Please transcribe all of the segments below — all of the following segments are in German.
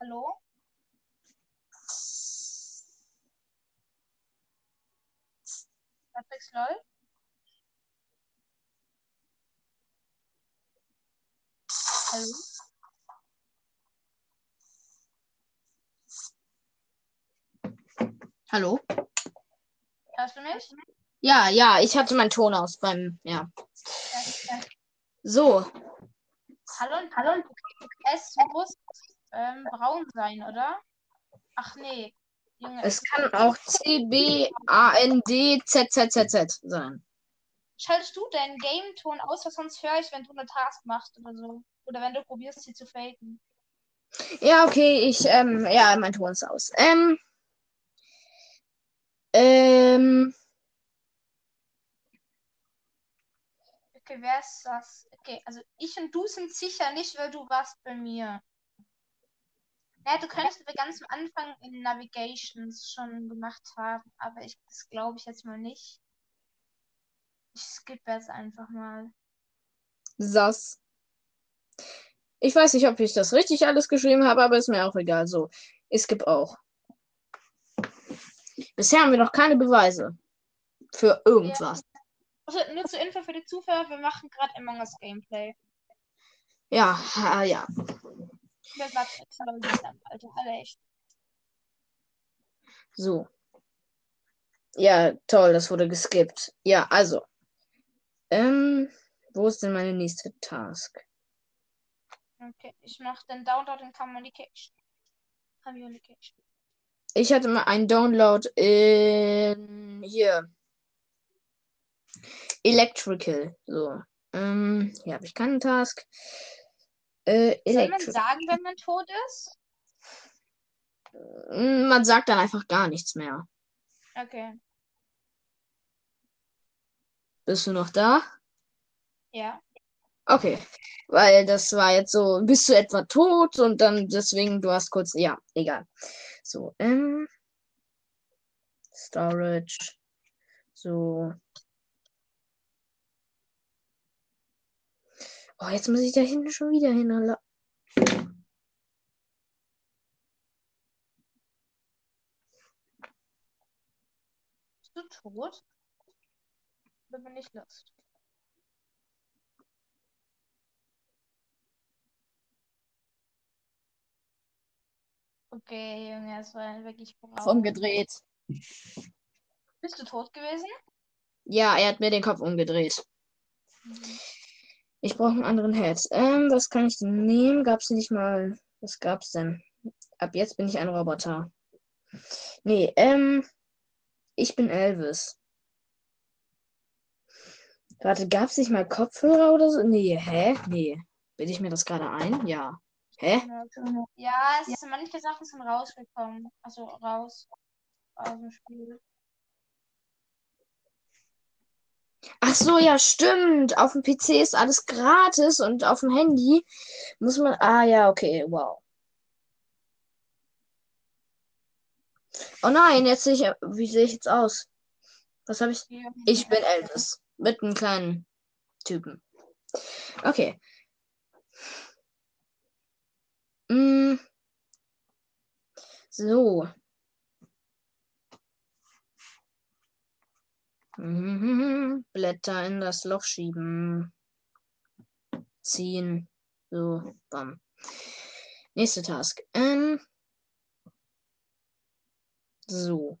Hallo? Matrix LOL? Hallo? Hallo? Hörst du mich? Ja, ja, ich hatte meinen Ton aus beim, ja. So, Hallo? Hallo? Es muss ähm, braun sein, oder? Ach nee. Junge, es kann auch C, B, A, N, D, Z, Z, Z, Z sein. Schaltest du deinen Game-Ton aus, weil sonst höre ich, wenn du eine Task machst oder so. Oder wenn du probierst, sie zu faken. Ja, okay, ich, ähm, ja, mein Ton ist aus. Ähm, ähm, Okay, wer ist das? Okay, also ich und du sind sicher nicht, weil du warst bei mir. Ja, du könntest aber ganz am Anfang in Navigations schon gemacht haben, aber ich, das glaube ich jetzt mal nicht. Ich skippe jetzt einfach mal. Sass. Ich weiß nicht, ob ich das richtig alles geschrieben habe, aber ist mir auch egal. So, es gibt auch. Bisher haben wir noch keine Beweise für irgendwas. Also nur zur Info für die Zuhörer, wir machen gerade Among Us Gameplay. Ja, ja. Aber wir sind Alter, alle echt. So. Ja, toll, das wurde geskippt. Ja, also. Ähm, wo ist denn meine nächste Task? Okay, ich mache den Download in Communication. Communication. Ich hatte mal einen Download in hier. Electrical. So. Ähm, hier habe ich keinen Task. Äh, Soll man sagen, wenn man tot ist? Man sagt dann einfach gar nichts mehr. Okay. Bist du noch da? Ja. Okay. Weil das war jetzt so, bist du etwa tot und dann deswegen, du hast kurz, ja, egal. So, ähm. Storage. So. Oh, jetzt muss ich da hinten schon wieder hin. Alla- Bist du tot? Oder bin ich lost? Okay, Junge, es war wirklich braun. Umgedreht. Bist du tot gewesen? Ja, er hat mir den Kopf umgedreht. Mhm. Ich brauche einen anderen Head. Ähm, was kann ich denn nehmen? Gab's nicht mal. Was gab's denn? Ab jetzt bin ich ein Roboter. Nee, ähm. Ich bin Elvis. Warte, gab's nicht mal Kopfhörer oder so? Nee, hä? Nee. Bilde ich mir das gerade ein? Ja. Hä? Ja, es sind manche Sachen sind rausgekommen. Also raus aus dem Spiel. Ach so, ja, stimmt. Auf dem PC ist alles gratis und auf dem Handy muss man. Ah, ja, okay, wow. Oh nein, jetzt sehe ich. Wie sehe ich jetzt aus? Was habe ich? Ich bin Elvis. Mit einem kleinen Typen. Okay. Mm. So. Blätter in das Loch schieben. Ziehen. So, bam. Nächste Task. Ähm. So.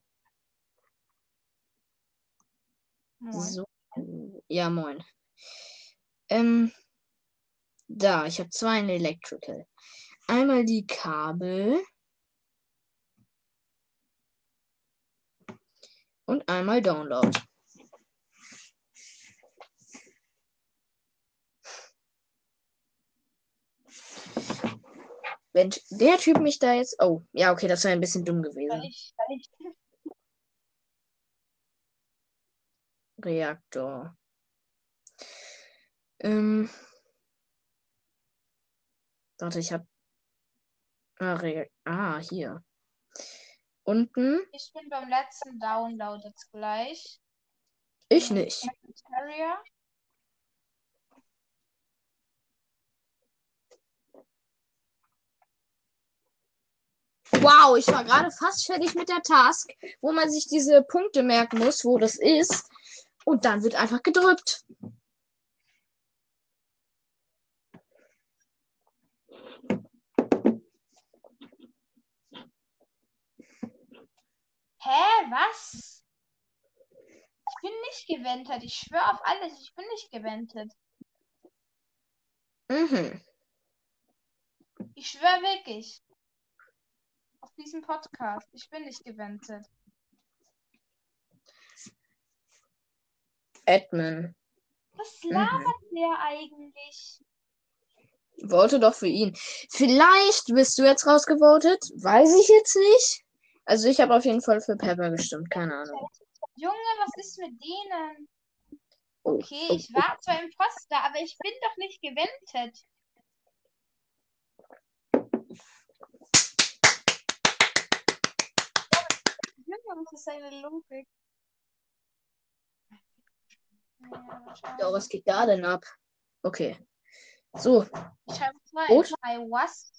Moin. So. Ja, moin. Ähm. Da, ich habe zwei in Electrical. Einmal die Kabel. Und einmal Download. Wenn der Typ mich da jetzt. Oh, ja, okay, das wäre ein bisschen dumm gewesen. ich, weil ich Reaktor. Ähm. Warte, ich hab. Ah, Re ah, hier. Unten. Ich bin beim letzten Download jetzt gleich. Ich nicht. Terrier. Wow, ich war gerade fast fertig mit der Task, wo man sich diese Punkte merken muss, wo das ist. Und dann wird einfach gedrückt. Hä, was? Ich bin nicht gewendet. Ich schwöre auf alles, ich bin nicht gewendet. Mhm. Ich schwöre wirklich. Auf diesem Podcast. Ich bin nicht gewendet. Edmund. Was labert der eigentlich? Vote doch für ihn. Vielleicht bist du jetzt rausgevotet. Weiß ich jetzt nicht. Also ich habe auf jeden Fall für Pepper gestimmt. Keine Ahnung. Junge, was ist mit denen? Oh, Okay, oh, ich war zwar Imposter, aber ich bin doch nicht gewendet. Junge, was ist seine Logik? Ja, was geht da denn ab? Okay. So, Ich habe zwei. Gut. I was.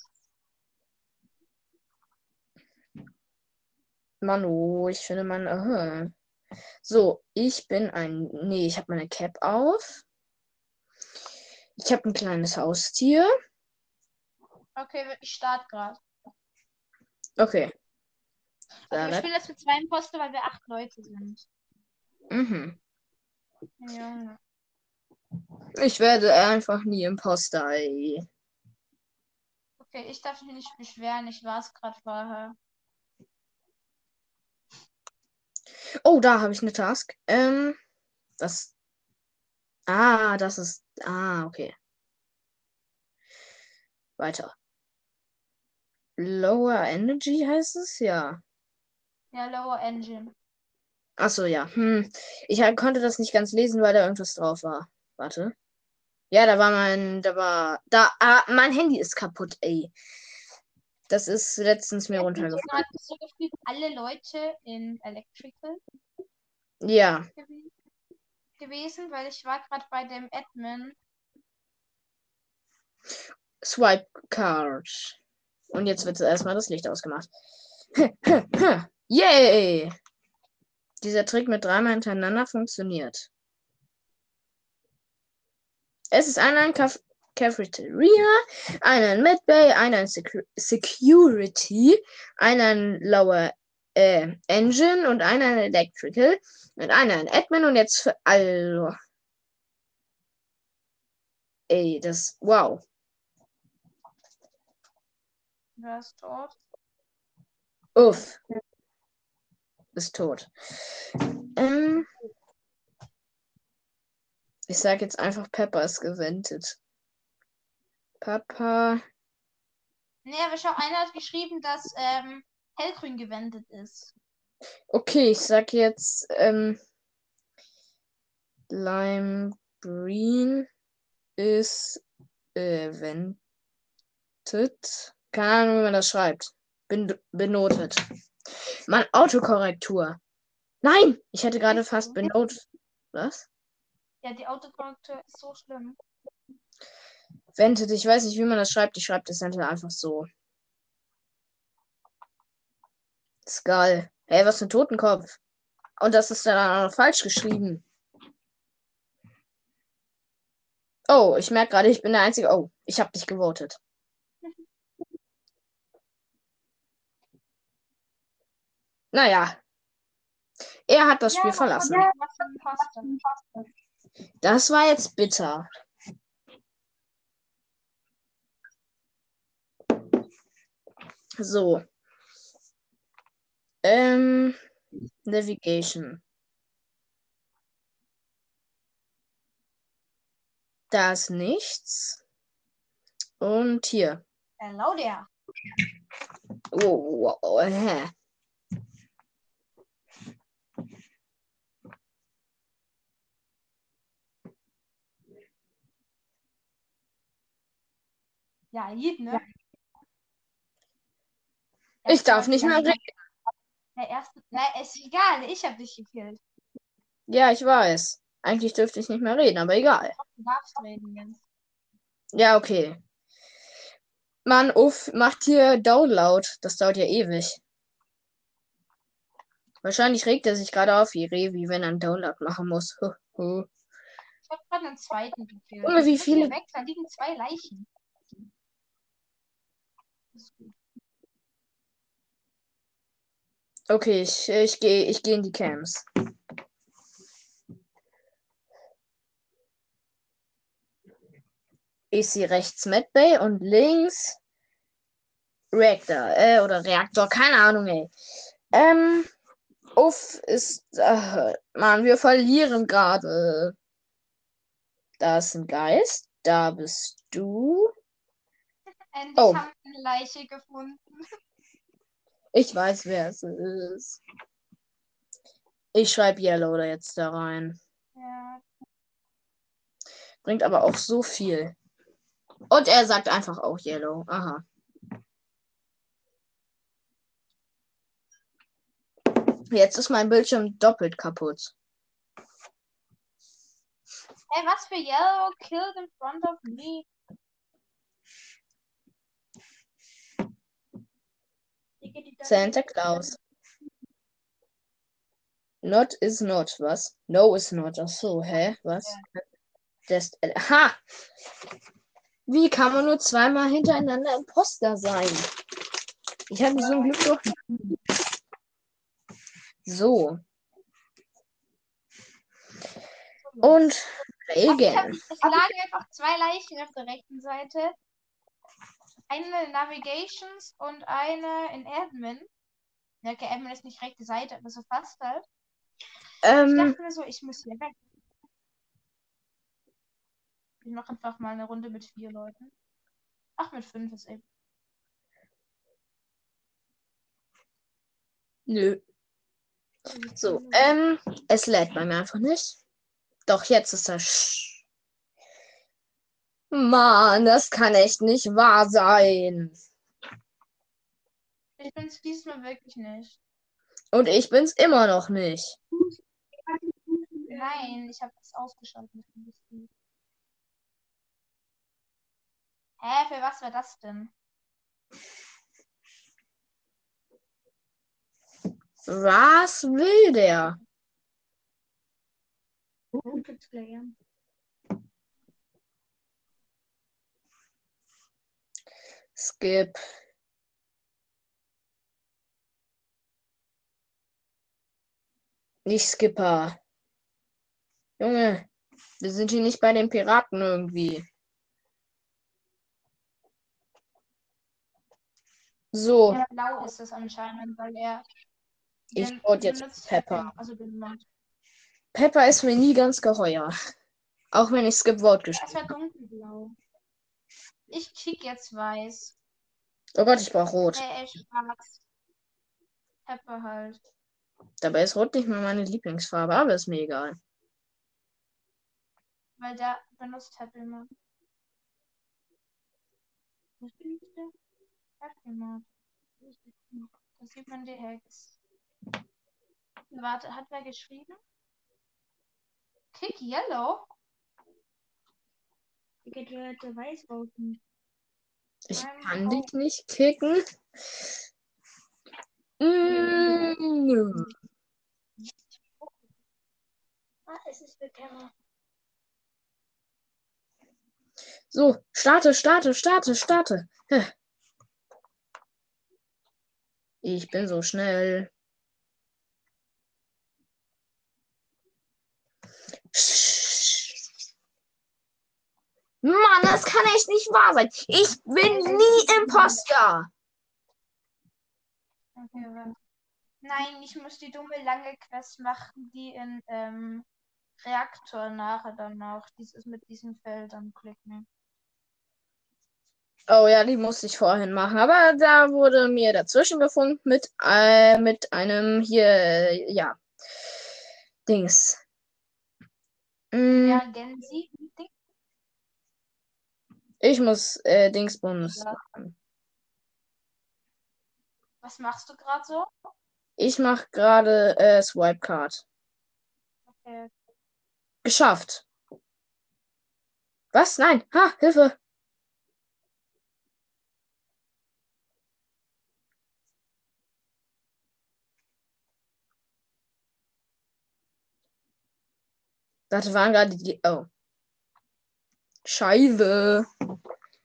Manu, ich finde man. Aha. So, ich bin ein. Nee, ich habe meine Cap auf. Ich habe ein kleines Haustier. Okay, ich starte gerade. Okay. Also wir spielen jetzt mit zwei Imposter, weil wir acht Leute sind. Mhm. Junge. Ich werde einfach nie Imposter, ey. Okay, ich darf mich nicht beschweren. Ich war es gerade vorher. Oh, da habe ich eine Task. Ähm, das. Ah, das ist. Ah, okay. Weiter. Lower Energy heißt es? Ja. Ja, Lower Engine. Achso, ja. Hm. Ich halt konnte das nicht ganz lesen, weil da irgendwas drauf war. Warte. Ja, da war mein. Da war. Da. Ah, mein Handy ist kaputt, ey. Das ist letztens mir runtergefallen. hat so gefühlt alle Leute in Electrical Ja. gew gewesen, weil ich war gerade bei dem Admin. Swipe Card. Und jetzt wird erstmal das Licht ausgemacht. Yay! Dieser Trick mit dreimal hintereinander funktioniert. Es ist einer in Caf Cafeteria, einer in Medbay, einer in Secu Security, einer in Lower äh, Engine und einer in Electrical und einer in Admin und jetzt für alle. Ey, das. Wow. Ist dort? Uff. Ist tot. Ähm, ich sag jetzt einfach, Pepper ist gewendet. Papa. Nee, aber schau, einer hat geschrieben, dass ähm, hellgrün gewendet ist. Okay, ich sag jetzt, ähm, Lime Green ist wendet. Keine Ahnung, wie man das schreibt. Bin benotet. Mann, Autokorrektur. Nein, ich hätte gerade fast benotet. Was? Ja, die Autokorrektur ist so schlimm. Wendet, ich weiß nicht, wie man das schreibt. Ich schreibe das einfach so. Skull. Hey, was für ein Totenkopf. Und das ist dann auch noch falsch geschrieben. Oh, ich merke gerade, ich bin der Einzige. Oh, ich habe dich gewotet. Naja. Er hat das Spiel verlassen. Ja. Das war jetzt bitter. So. Ähm, Navigation. Da ist nichts. Und hier. Hello there. Oh, oh, hä? Ja, Jid, ne? Ich darf nicht mehr reden. Der erste. Nein, ist egal, ich hab dich gekillt. Ja, ich weiß. Eigentlich dürfte ich nicht mehr reden, aber egal. Du darfst reden jetzt. Ja, okay. Mann, uff, macht hier Download. Das dauert ja ewig. Wahrscheinlich regt er sich gerade auf wie Revi, wenn er einen Download machen muss. Huh, huh. Ich habe gerade einen zweiten gekillt. Wie viele- Weg, da liegen zwei Leichen. Okay, ich, ich gehe ich geh in die Camps. Ich sehe rechts Medbay und links Reactor, äh, oder Reaktor, keine Ahnung, ey. Ähm, uff, ist, äh, Mann, wir verlieren gerade. Da ist ein Geist, da bist du. Endlich Oh. haben wir eine Leiche gefunden. Ich weiß, wer es ist. Ich schreibe Yellow da jetzt da rein. Ja, Bringt aber auch so viel. Und er sagt einfach auch Yellow. Aha. Jetzt ist mein Bildschirm doppelt kaputt. Hey, was für Yellow killed in front of me? Digga, die Santa Claus. Not is not, was? No is not. Ach so, hä? Was? Das, äh, ha! Wie kann man nur zweimal hintereinander Imposter sein? Ich habe so ein Glück doch. So. Und Regen. es lagen einfach zwei Leichen auf der rechten Seite. Eine in Navigations und eine in Admin. Ja, okay, Admin ist nicht rechte Seite, aber so fast halt. Ich Ähm, dachte mir so, ich muss hier weg. Ich mache einfach mal eine Runde mit vier Leuten. Ach, mit fünf ist eben. nö. So, ähm, es lädt bei mir einfach nicht. Doch, jetzt ist er. Mann, das kann echt nicht wahr sein. Ich bin's diesmal wirklich nicht. Und ich bin's immer noch nicht. Nein, ich habe es ausgeschaltet. Hä, für was war das denn? Was will der? Multiplayer. Skip. Nicht Skipper. Junge, wir sind hier nicht bei den Piraten irgendwie. So, Ja, blau ist es anscheinend, weil er. Ich wollte jetzt Pepper. Also. Pepper ist mir nie ganz geheuer. Auch wenn ich Skip Das gespielt dunkelblau. Ich kick jetzt weiß. Oh Gott, ich brauche Rot. Äh, schwarz. Pepper halt. Dabei ist Rot nicht mehr meine Lieblingsfarbe, aber ist mir egal. Weil der benutzt Happy Mod. Was benutzt der? Happy Mod. Da sieht man die Hex. Warte, hat wer geschrieben? Kick Yellow? Digga, der hätte weiß voten. Ich kann dich nicht kicken. Mm. Ah, es ist Camera. So, starte, starte, starte, starte. Ich bin so schnell. Mann, das kann echt nicht wahr sein. Ich bin nie Imposter. Okay. Nein, ich muss die dumme lange Quest machen, die in ähm, Reaktor nachher dann noch. Dieses mit diesen Feldern klicken. Oh ja, die musste ich vorhin machen. Aber da wurde mir dazwischen gefunkt mit, äh, mit einem hier, ja, Dings. Mm, Ja, Gensi. Ding. Ich muss äh, Dingsbums. Ja. Was machst du gerade so? Ich mach gerade äh, Swipe Card. Okay. Geschafft. Was? Nein. Ha, Hilfe. Das waren gerade die. Oh. Scheiße.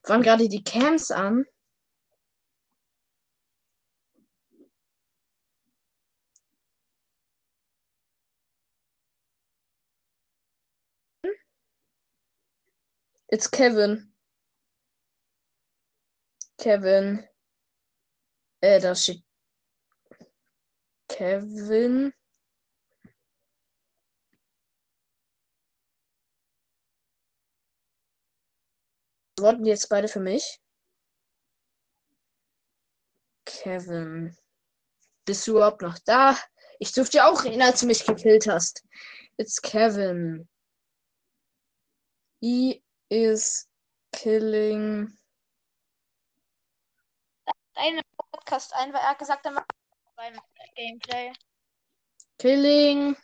Waren gerade die Cams an? It's Kevin. Kevin. Äh, da steht. Kevin. Worten jetzt beide für mich. Kevin. Bist du überhaupt noch da? Ich durfte auch reden, als du mich gekillt hast. It's Kevin. He is killing. Deine Podcast ein, weil er hat gesagt, er macht beim Gameplay. Killing.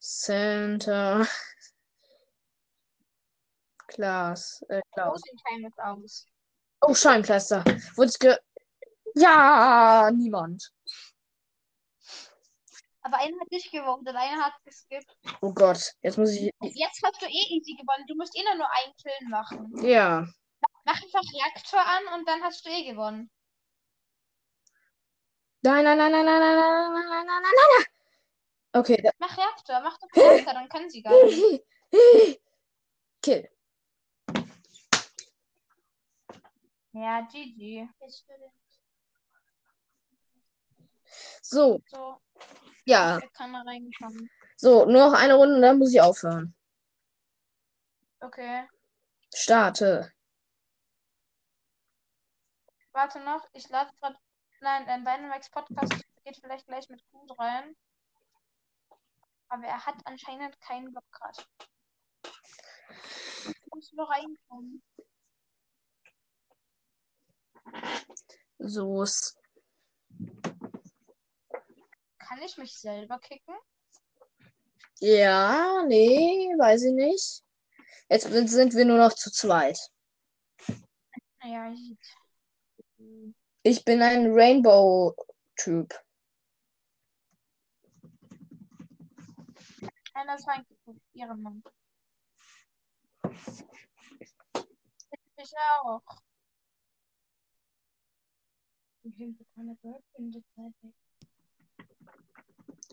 Center. Klaas. Äh, Klaus. Aus. Oh, Scheibenkleister. Wurde ge. Ja, niemand. Aber einer hat dich gewotet, einer hat geskippt. Oh Gott, jetzt muss ich. Jetzt hast du eh easy gewonnen. Du musst eh nur, einen Kill machen. Ja. Mach einfach Reaktor an und dann hast du eh gewonnen. Nein, nein, nein, nein, nein, nein, nein, nein, nein, nein, nein, nein. Okay, da- Mach Reaktor, mach doch Reaktor, dann können sie gar nicht. Kill. Ja, GG. So, So, ja. So, nur noch eine Runde und dann muss ich aufhören. Okay. Starte. Warte noch, ich lade gerade. Nein, äh, Dynamax Podcast geht vielleicht gleich mit Gut rein. Aber er hat anscheinend keinen Bock gerade. Muss nur reinkommen. So ist. Kann ich mich selber kicken? Ja, nee, weiß ich nicht. Jetzt sind wir nur noch zu zweit. Naja, ich. Ich bin ein Rainbow-Typ. Einer ist reingeguckt. Ehrenmann. Ich auch. Ich bin keine Girlfriend,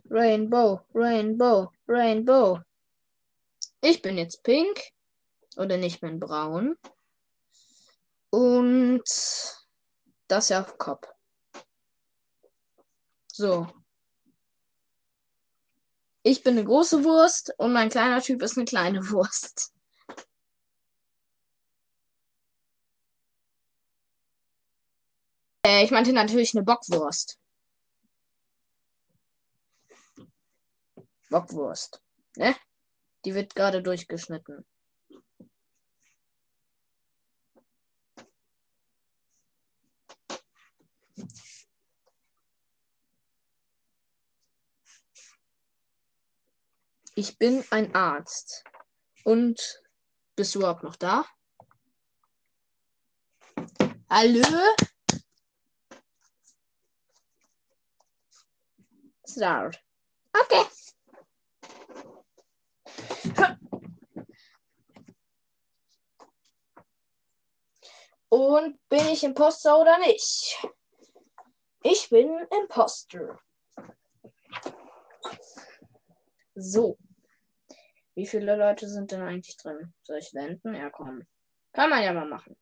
Rainbow, Rainbow, Rainbow. Ich bin jetzt pink. Oder nicht, ich bin braun. Und das ja auf Kopf. So. Ich bin eine große Wurst und mein kleiner Typ ist eine kleine Wurst. Äh, ich meinte natürlich eine Bockwurst. Bockwurst. Ne? Die wird gerade durchgeschnitten. Ich bin ein Arzt. Und bist du überhaupt noch da? Hallo? Start. Okay. Und bin ich Imposter oder nicht? Ich bin Imposter. So. Wie viele Leute sind denn eigentlich drin? Soll ich wenden? Ja, komm. Kann man ja mal machen.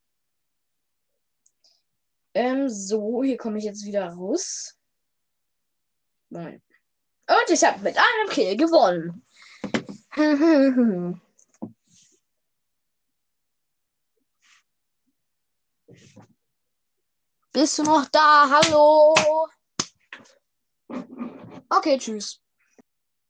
Ähm, so, hier komme ich jetzt wieder raus. Nein. Und ich habe mit einem Kill gewonnen. Bist du noch da? Hallo? Okay, tschüss.